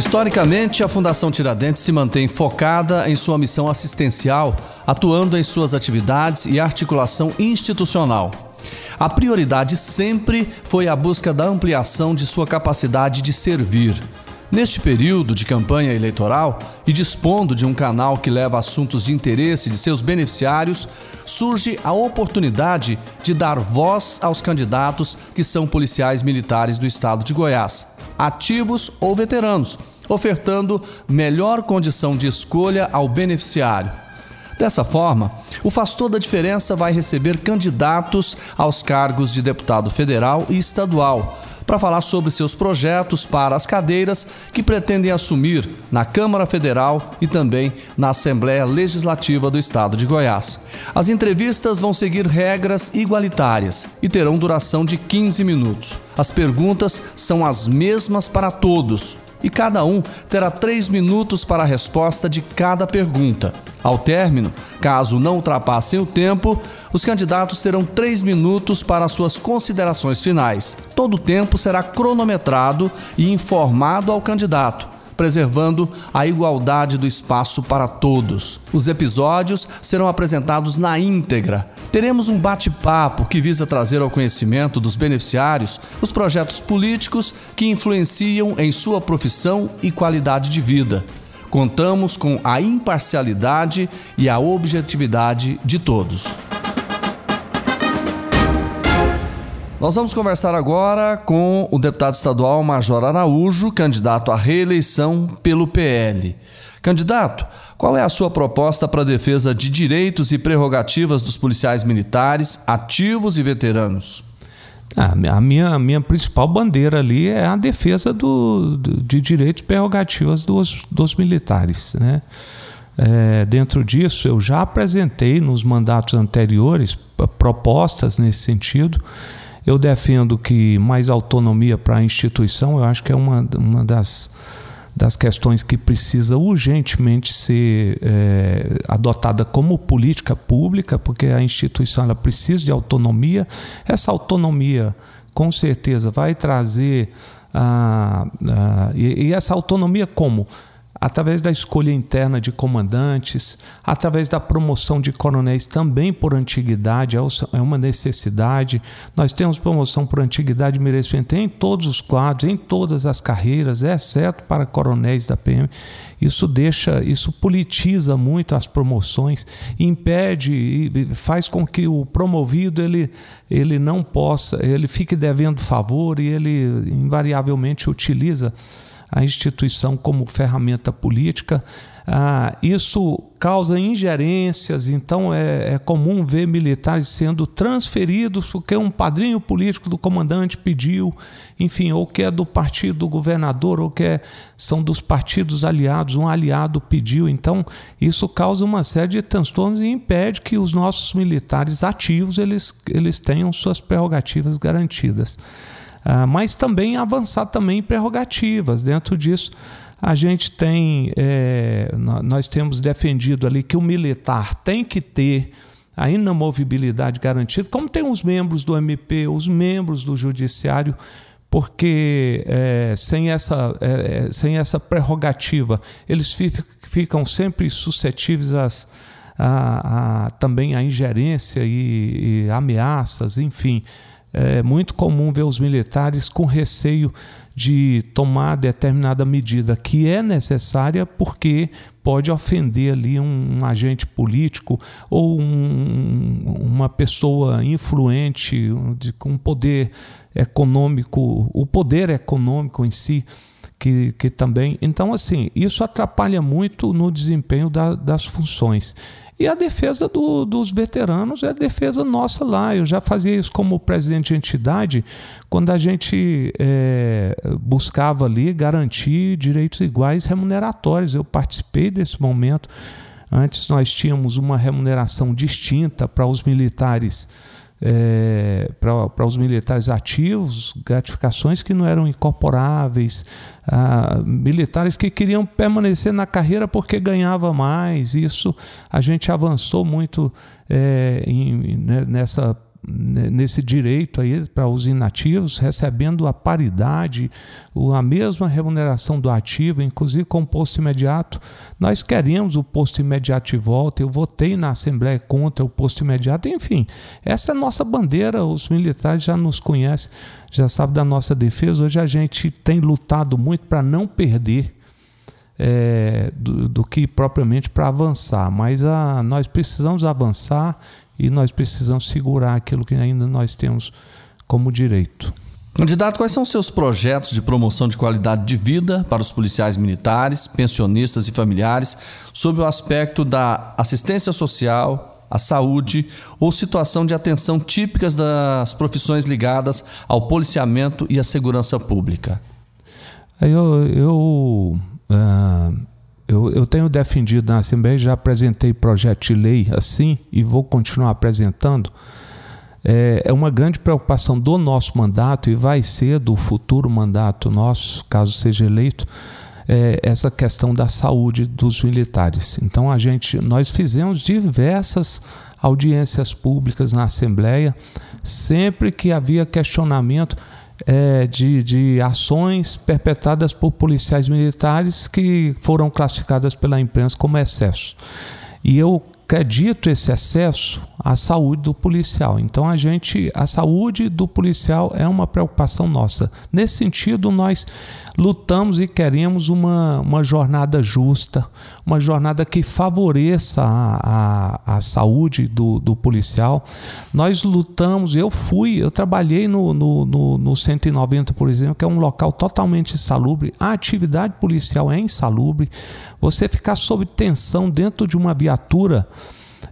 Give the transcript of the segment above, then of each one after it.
Historicamente, a Fundação Tiradentes se mantém focada em sua missão assistencial, atuando em suas atividades e articulação institucional. A prioridade sempre foi a busca da ampliação de sua capacidade de servir. Neste período de campanha eleitoral e dispondo de um canal que leva assuntos de interesse de seus beneficiários, surge a oportunidade de dar voz aos candidatos que são policiais militares do estado de Goiás, ativos ou veteranos, ofertando melhor condição de escolha ao beneficiário. Dessa forma, o Faz Toda a Diferença vai receber candidatos aos cargos de deputado federal e estadual para falar sobre seus projetos para as cadeiras que pretendem assumir na Câmara Federal e também na Assembleia Legislativa do Estado de Goiás. As entrevistas vão seguir regras igualitárias e terão duração de 15 minutos. As perguntas são as mesmas para todos e cada um terá três minutos para a resposta de cada pergunta. Ao término, caso não ultrapassem o tempo, os candidatos terão três minutos para suas considerações finais. Todo o tempo será cronometrado e informado ao candidato preservando a igualdade do espaço para todos. Os episódios serão apresentados na íntegra. Teremos um bate-papo que visa trazer ao conhecimento dos beneficiários os projetos políticos que influenciam em sua profissão e qualidade de vida. Contamos com a imparcialidade e a objetividade de todos. Nós vamos conversar agora com o deputado estadual Major Araújo, candidato à reeleição pelo PL. Candidato, qual é a sua proposta para a defesa de direitos e prerrogativas dos policiais militares, ativos e veteranos? Ah, a minha, a minha principal bandeira ali é a defesa do, de direitos e prerrogativas dos, dos militares. Né? É, dentro disso, eu já apresentei nos mandatos anteriores propostas nesse sentido eu defendo que mais autonomia para a instituição, eu acho que é uma, uma das, das questões que precisa urgentemente ser é, adotada como política pública, porque a instituição ela precisa de autonomia. Essa autonomia, com certeza, vai trazer. a e, e essa autonomia como? Através da escolha interna de comandantes, através da promoção de coronéis também por antiguidade, é, é uma necessidade. Nós temos promoção por antiguidade e merecimento em todos os quadros, em todas as carreiras, exceto para coronéis da PM. Isso deixa, isso politiza muito as promoções, impede e faz com que o promovido ele, ele não possa, ele fique devendo favor e ele invariavelmente utiliza a instituição como ferramenta política. Ah, isso causa ingerências, então é, é, comum ver militares sendo transferidos porque um padrinho político do comandante pediu, enfim, ou que é do partido do governador, ou que é, são dos partidos aliados, um aliado pediu. Então, isso causa uma série de transtornos e impede que os nossos militares ativos eles, eles tenham suas prerrogativas garantidas. Ah, mas também avançar também em prerrogativas. Dentro disso, a gente tem, é, nós temos defendido ali que o militar tem que ter a inamovibilidade garantida, como tem os membros do MP, os membros do Judiciário, porque é, sem, essa, é, é sem essa prerrogativa, eles ficam sempre suscetíveis às, a, a, também à ingerência e, e ameaças, enfim é muito comum ver os militares com receio de tomar determinada medida que é necessária porque pode ofender ali um, um agente político ou um, uma pessoa influente de, com poder econômico, o poder econômico em si. Que, que também. Então, assim, isso atrapalha muito no desempenho da, das funções. E a defesa do, dos veteranos é a defesa nossa lá. Eu já fazia isso como presidente de entidade, quando a gente é, buscava ali garantir direitos iguais remuneratórios. Eu participei desse momento. Antes nós tínhamos uma remuneração distinta para os militares é, para os militares ativos, gratificações que não eram incorporáveis, ah, militares que queriam permanecer na carreira porque ganhava mais. Isso a gente avançou muito é, em, né, nessa nesse direito aí para os inativos, recebendo a paridade, a mesma remuneração do ativo, inclusive com o posto imediato. Nós queremos o posto imediato de volta. Eu votei na Assembleia contra o posto imediato. Enfim, essa é a nossa bandeira. Os militares já nos conhecem, já sabem da nossa defesa. Hoje a gente tem lutado muito para não perder é, do, do, que propriamente para avançar. Mas a, nós precisamos avançar e nós precisamos segurar aquilo que ainda nós temos como direito. Candidato, quais são seus projetos de promoção de qualidade de vida para os policiais militares, pensionistas e familiares, sob o aspecto da assistência social, a saúde ou situação de atenção típicas das profissões ligadas ao policiamento e à segurança pública? Eu, eu uh, eu, eu tenho defendido na Assembleia, já apresentei projeto de lei assim e vou continuar apresentando. É, é uma grande preocupação do nosso mandato e vai ser do futuro mandato nosso, caso seja eleito, é, essa questão da saúde dos militares. Então a gente, nós fizemos diversas audiências públicas na Assembleia, sempre que havia questionamento é, de, de ações perpetradas por policiais militares que foram classificadas pela imprensa como excesso. E eu acredito esse excesso à saúde do policial. Então a gente, a saúde do policial é uma preocupação nossa. Nesse sentido, nós lutamos e queremos uma, uma jornada justa, uma jornada que favoreça a, a, a saúde do, do policial. Nós lutamos, eu fui, eu trabalhei no, no, no, no 190, por exemplo, que é um local totalmente insalubre. A atividade policial é insalubre. Você ficar sob tensão dentro de uma viatura.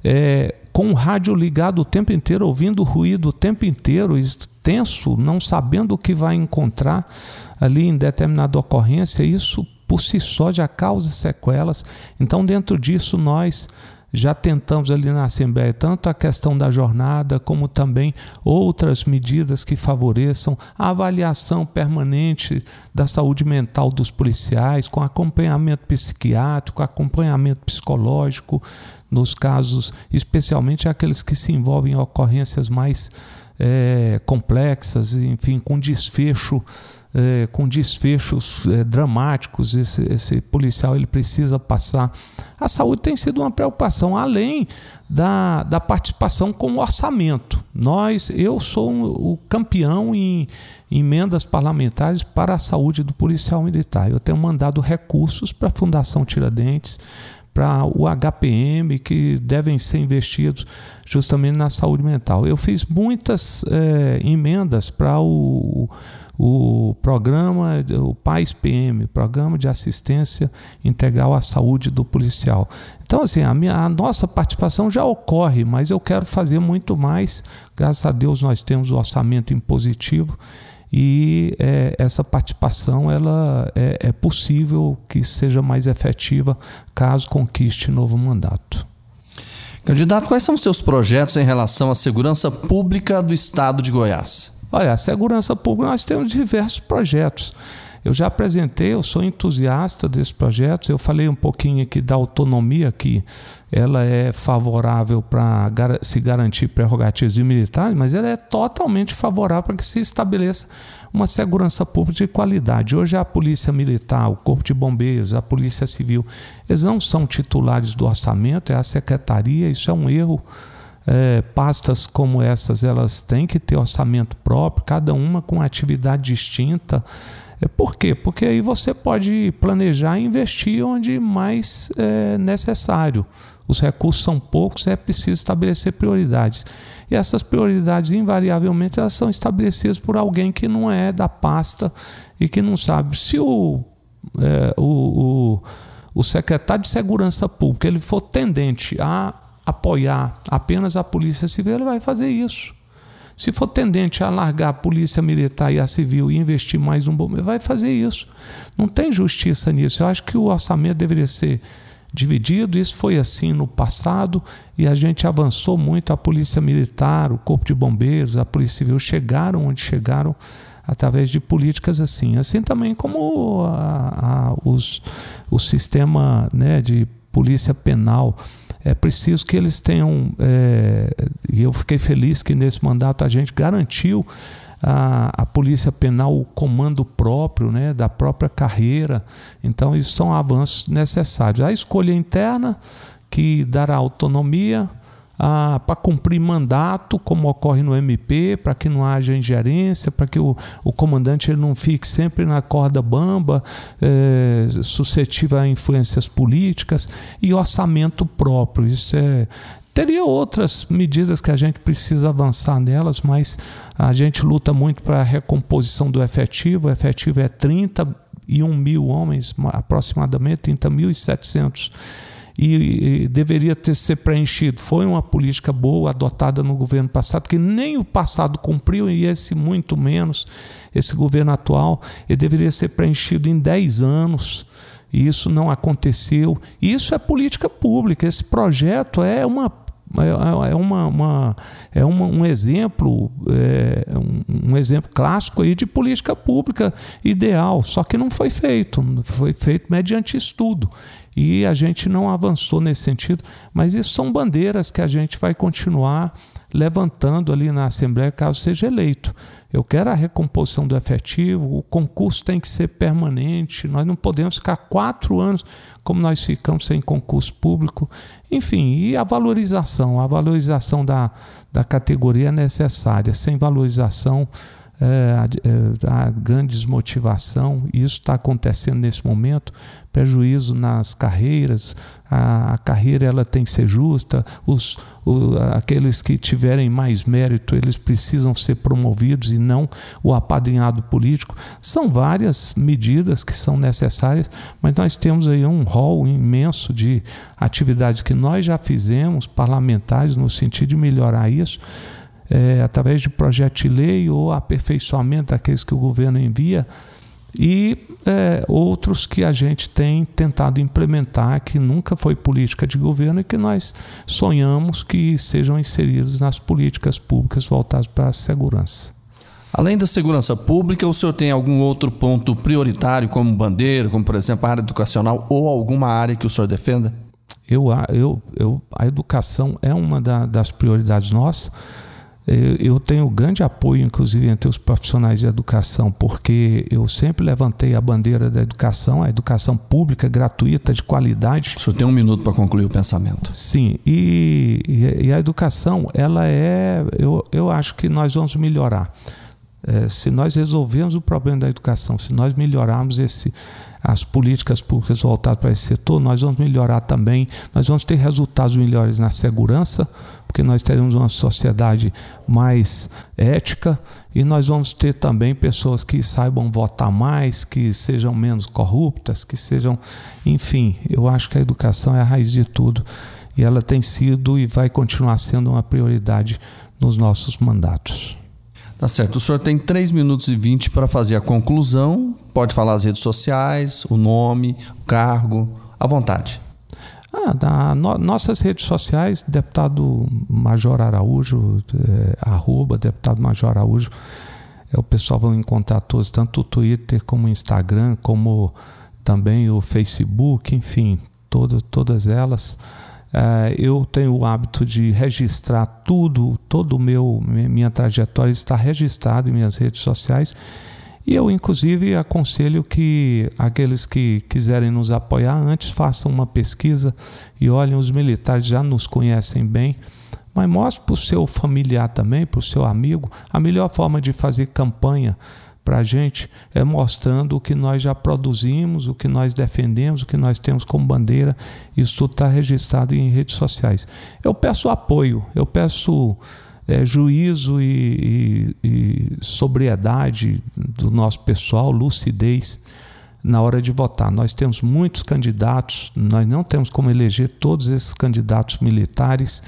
É, com o rádio ligado o tempo inteiro, ouvindo ruído o tempo inteiro, tenso, não sabendo o que vai encontrar ali em determinada ocorrência, isso por si só já causa sequelas. Então, dentro disso, nós já tentamos ali na Assembleia tanto a questão da jornada, como também outras medidas que favoreçam a avaliação permanente da saúde mental dos policiais, com acompanhamento psiquiátrico, acompanhamento psicológico, nos casos, especialmente aqueles que se envolvem em ocorrências mais é, complexas, enfim, com desfecho é, com desfechos é, dramáticos esse, esse, policial ele precisa passar. A saúde tem sido uma preocupação, além da, da participação com o orçamento. Nós, eu sou um, o campeão em, em emendas parlamentares para a saúde do policial militar. Eu tenho mandado recursos para a Fundação Tiradentes, para o HPM, que devem ser investidos justamente na saúde mental. Eu fiz muitas é, emendas para o o programa, o PAIS PM, Programa de Assistência Integral à Saúde do Policial. Então, assim, a, minha, a nossa participação já ocorre, mas eu quero fazer muito mais. Graças a Deus nós temos o orçamento impositivo e é, essa participação ela é, é possível que seja mais efetiva caso conquiste novo mandato. Candidato, quais são os seus projetos em relação à segurança pública do Estado de Goiás? Olha, a segurança pública nós temos diversos projetos. Eu já apresentei, eu sou entusiasta desses projetos. Eu falei um pouquinho aqui da autonomia, que ela é favorável para se garantir prerrogativas de militares, mas ela é totalmente favorável para que se estabeleça uma segurança pública de qualidade. Hoje a Polícia Militar, o Corpo de Bombeiros, a Polícia Civil, eles não são titulares do orçamento, é a Secretaria, isso é um erro é, pastas como essas elas têm que ter orçamento próprio, cada uma com atividade distinta. Por quê? Porque aí você pode planejar e investir onde mais é necessário. Os recursos são poucos, é preciso estabelecer prioridades. E essas prioridades, invariavelmente, elas são estabelecidas por alguém que não é da pasta e que não sabe. Se o, é, o, o, o secretário de Segurança Pública ele for tendente a apoiar apenas a polícia civil, ele vai fazer isso. Se for tendente a largar a polícia militar e a civil e investir mais um bombeiro, vai fazer isso. Não tem justiça nisso. Eu acho que o orçamento deveria ser dividido. Isso foi assim no passado e a gente avançou muito. A polícia militar, o corpo de bombeiros, a polícia civil chegaram onde chegaram através de políticas assim. Assim também como a, a, os, o sistema né, de polícia penal é preciso que eles tenham, é, e eu fiquei feliz que nesse mandato a gente garantiu a, a polícia penal o comando próprio, né, da própria carreira. Então, isso são avanços necessários. A escolha interna, que dará autonomia, ah, para cumprir mandato, como ocorre no MP, para que não haja ingerência, para que o, o comandante ele não fique sempre na corda bamba, é, suscetível a influências políticas, e orçamento próprio. Isso é, Teria outras medidas que a gente precisa avançar nelas, mas a gente luta muito para a recomposição do efetivo. O efetivo é 31 mil homens, aproximadamente 30.700 e, e deveria ter ser preenchido. Foi uma política boa adotada no governo passado, que nem o passado cumpriu e esse muito menos. Esse governo atual, ele deveria ser preenchido em 10 anos e isso não aconteceu. Isso é política pública. Esse projeto é uma é, é, uma, uma é uma, um exemplo é, um, um, exemplo clássico aí de política pública ideal só que não foi feito foi feito mediante estudo. E a gente não avançou nesse sentido mas isso são bandeiras que a gente vai continuar levantando ali na Assembleia caso seja eleito eu quero a recomposição do efetivo, o concurso tem que ser permanente, nós não podemos ficar quatro anos como nós ficamos sem concurso público. Enfim, e a valorização, a valorização da, da categoria é necessária. Sem valorização, a, a grande desmotivação, isso está acontecendo nesse momento, prejuízo nas carreiras, a, a, carreira ela tem que ser justa, os, o, aqueles que tiverem mais mérito, eles precisam ser promovidos e não o apadrinhado político. São várias medidas que são necessárias, mas nós temos aí um rol imenso de atividades que nós já fizemos, parlamentares, no sentido de melhorar isso é, através de projeto de lei ou aperfeiçoamento daqueles que o governo envia e é, outros que a gente tem tentado implementar que nunca foi política de governo e que nós sonhamos que sejam inseridos nas políticas públicas voltadas para a segurança. Além da segurança pública, o senhor tem algum outro ponto prioritário, como bandeira, como por exemplo a área educacional ou alguma área que o senhor defenda? Eu, eu, eu, a educação é uma da, das prioridades nossas eu tenho grande apoio, inclusive, entre os profissionais de educação, porque eu sempre levantei a bandeira da educação, a educação pública, gratuita, de qualidade. O senhor tem um minuto para concluir o pensamento. Sim, e, e, a educação, ela é. Eu, eu acho que nós vamos melhorar. É, se nós resolvermos o problema da educação, se nós melhorarmos esse, as políticas públicas voltadas para esse setor, nós vamos melhorar também, nós vamos ter resultados melhores na segurança, porque nós teremos uma sociedade mais ética e nós vamos ter também pessoas que saibam votar mais, que sejam menos corruptas, que sejam, enfim, eu acho que a educação é a raiz de tudo e ela tem sido e vai continuar sendo uma prioridade nos nossos mandatos. Tá certo. O senhor tem 3 minutos e 20 para fazer a conclusão. Pode falar as redes sociais, o nome, o cargo, à vontade. Ah, da, no, nossas redes sociais, deputado Major Araújo, é, arroba deputado Major Araújo, é, o pessoal vai encontrar todos, tanto o Twitter como o Instagram, como também o Facebook, enfim, todas, todas elas. É, eu tenho o hábito de registrar tudo, todo meu minha trajetória está registrada em minhas redes sociais e eu, inclusive, aconselho que aqueles que quiserem nos apoiar antes façam uma pesquisa e olhem, os militares já nos conhecem bem, mas mostre para o seu familiar também, para o seu amigo, a melhor forma de fazer campanha para a gente é mostrando o que nós já produzimos, o que nós defendemos, o que nós temos como bandeira. Isso tudo está registrado em redes sociais. Eu peço apoio, eu peço é, juízo e, e, e sobriedade do nosso pessoal, lucidez na hora de votar. Nós temos muitos candidatos, nós não temos como eleger todos esses candidatos militares.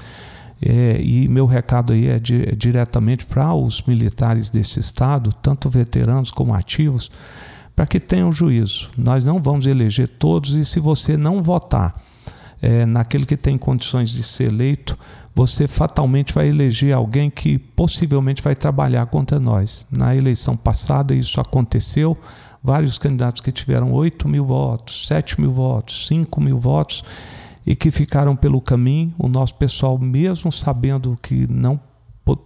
É, e meu recado aí é, di é diretamente para os militares desse estado, tanto veteranos como ativos, para que tenham juízo. Nós não vamos eleger todos e se você não votar é, naquele que tem condições de ser eleito, você fatalmente vai eleger alguém que possivelmente vai trabalhar contra nós. Na eleição passada isso aconteceu, vários candidatos que tiveram 8 mil votos, 7 mil votos, 5 mil votos, e que ficaram pelo caminho. O nosso pessoal, mesmo sabendo que não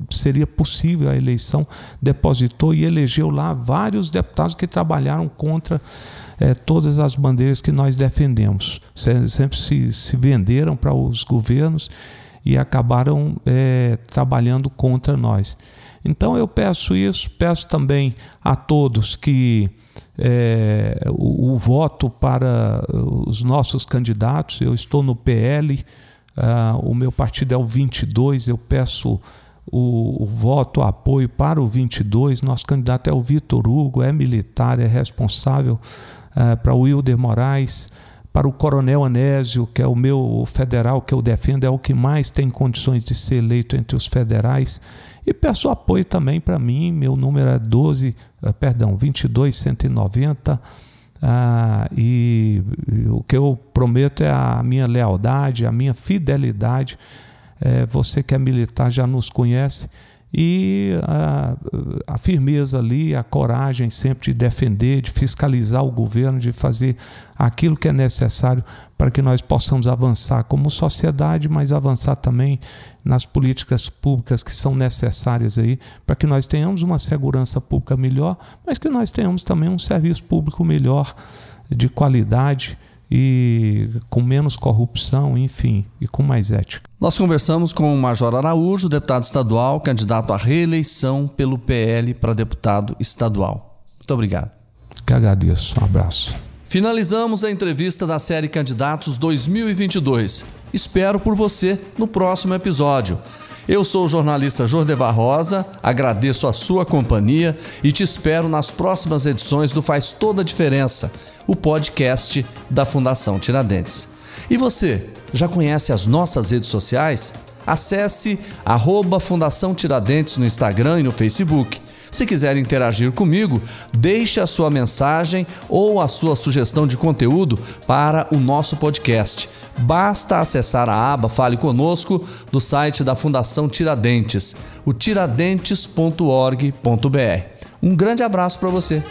seria possível a eleição, depositou e elegeu lá vários deputados que trabalharam contra é, todas as bandeiras que nós defendemos. Sempre se, se venderam para os governos e acabaram é, trabalhando contra nós. Então eu peço isso, peço também a todos que é, o, o, voto para os nossos candidatos. Eu estou no PL, uh, ah, o meu partido é o 22, eu peço o, o, voto, o apoio para o 22. Nosso candidato é o Vitor Hugo, é militar, é responsável uh, para o Wilder Moraes, para o Coronel Anésio, que é o meu federal que eu defendo, é o que mais tem condições de ser eleito entre os federais. E peço apoio também para mim, meu número é 12, uh, eh, perdão, 22190. Ah, e, e o que eu prometo é a minha lealdade, a minha fidelidade é, você que é militar já nos conhece, e a, a, firmeza ali, a coragem sempre de defender, de fiscalizar o governo, de fazer aquilo que é necessário para que nós possamos avançar como sociedade, mas avançar também nas políticas públicas que são necessárias aí, para que nós tenhamos uma segurança pública melhor, mas que nós tenhamos também um serviço público melhor, de qualidade e com menos corrupção, enfim, e com mais ética. Nós conversamos com o Major Araújo, deputado estadual, candidato à reeleição pelo PL para deputado estadual. Muito obrigado. Que agradeço. Um abraço. Finalizamos a entrevista da série Candidatos 2022. Espero por você no próximo episódio. Eu sou o jornalista Jordevar Rosa, agradeço a sua companhia e te espero nas próximas edições do Faz Toda a Diferença, o podcast da Fundação Tiradentes. E você, já conhece as nossas redes sociais? Acesse arroba Fundação Tiradentes no Instagram e no Facebook. Se quiser interagir comigo, deixe a sua mensagem ou a sua sugestão de conteúdo para o nosso podcast. Basta acessar a aba Fale Conosco do site da Fundação Tiradentes, o tiradentes.org.br. Um grande abraço para você.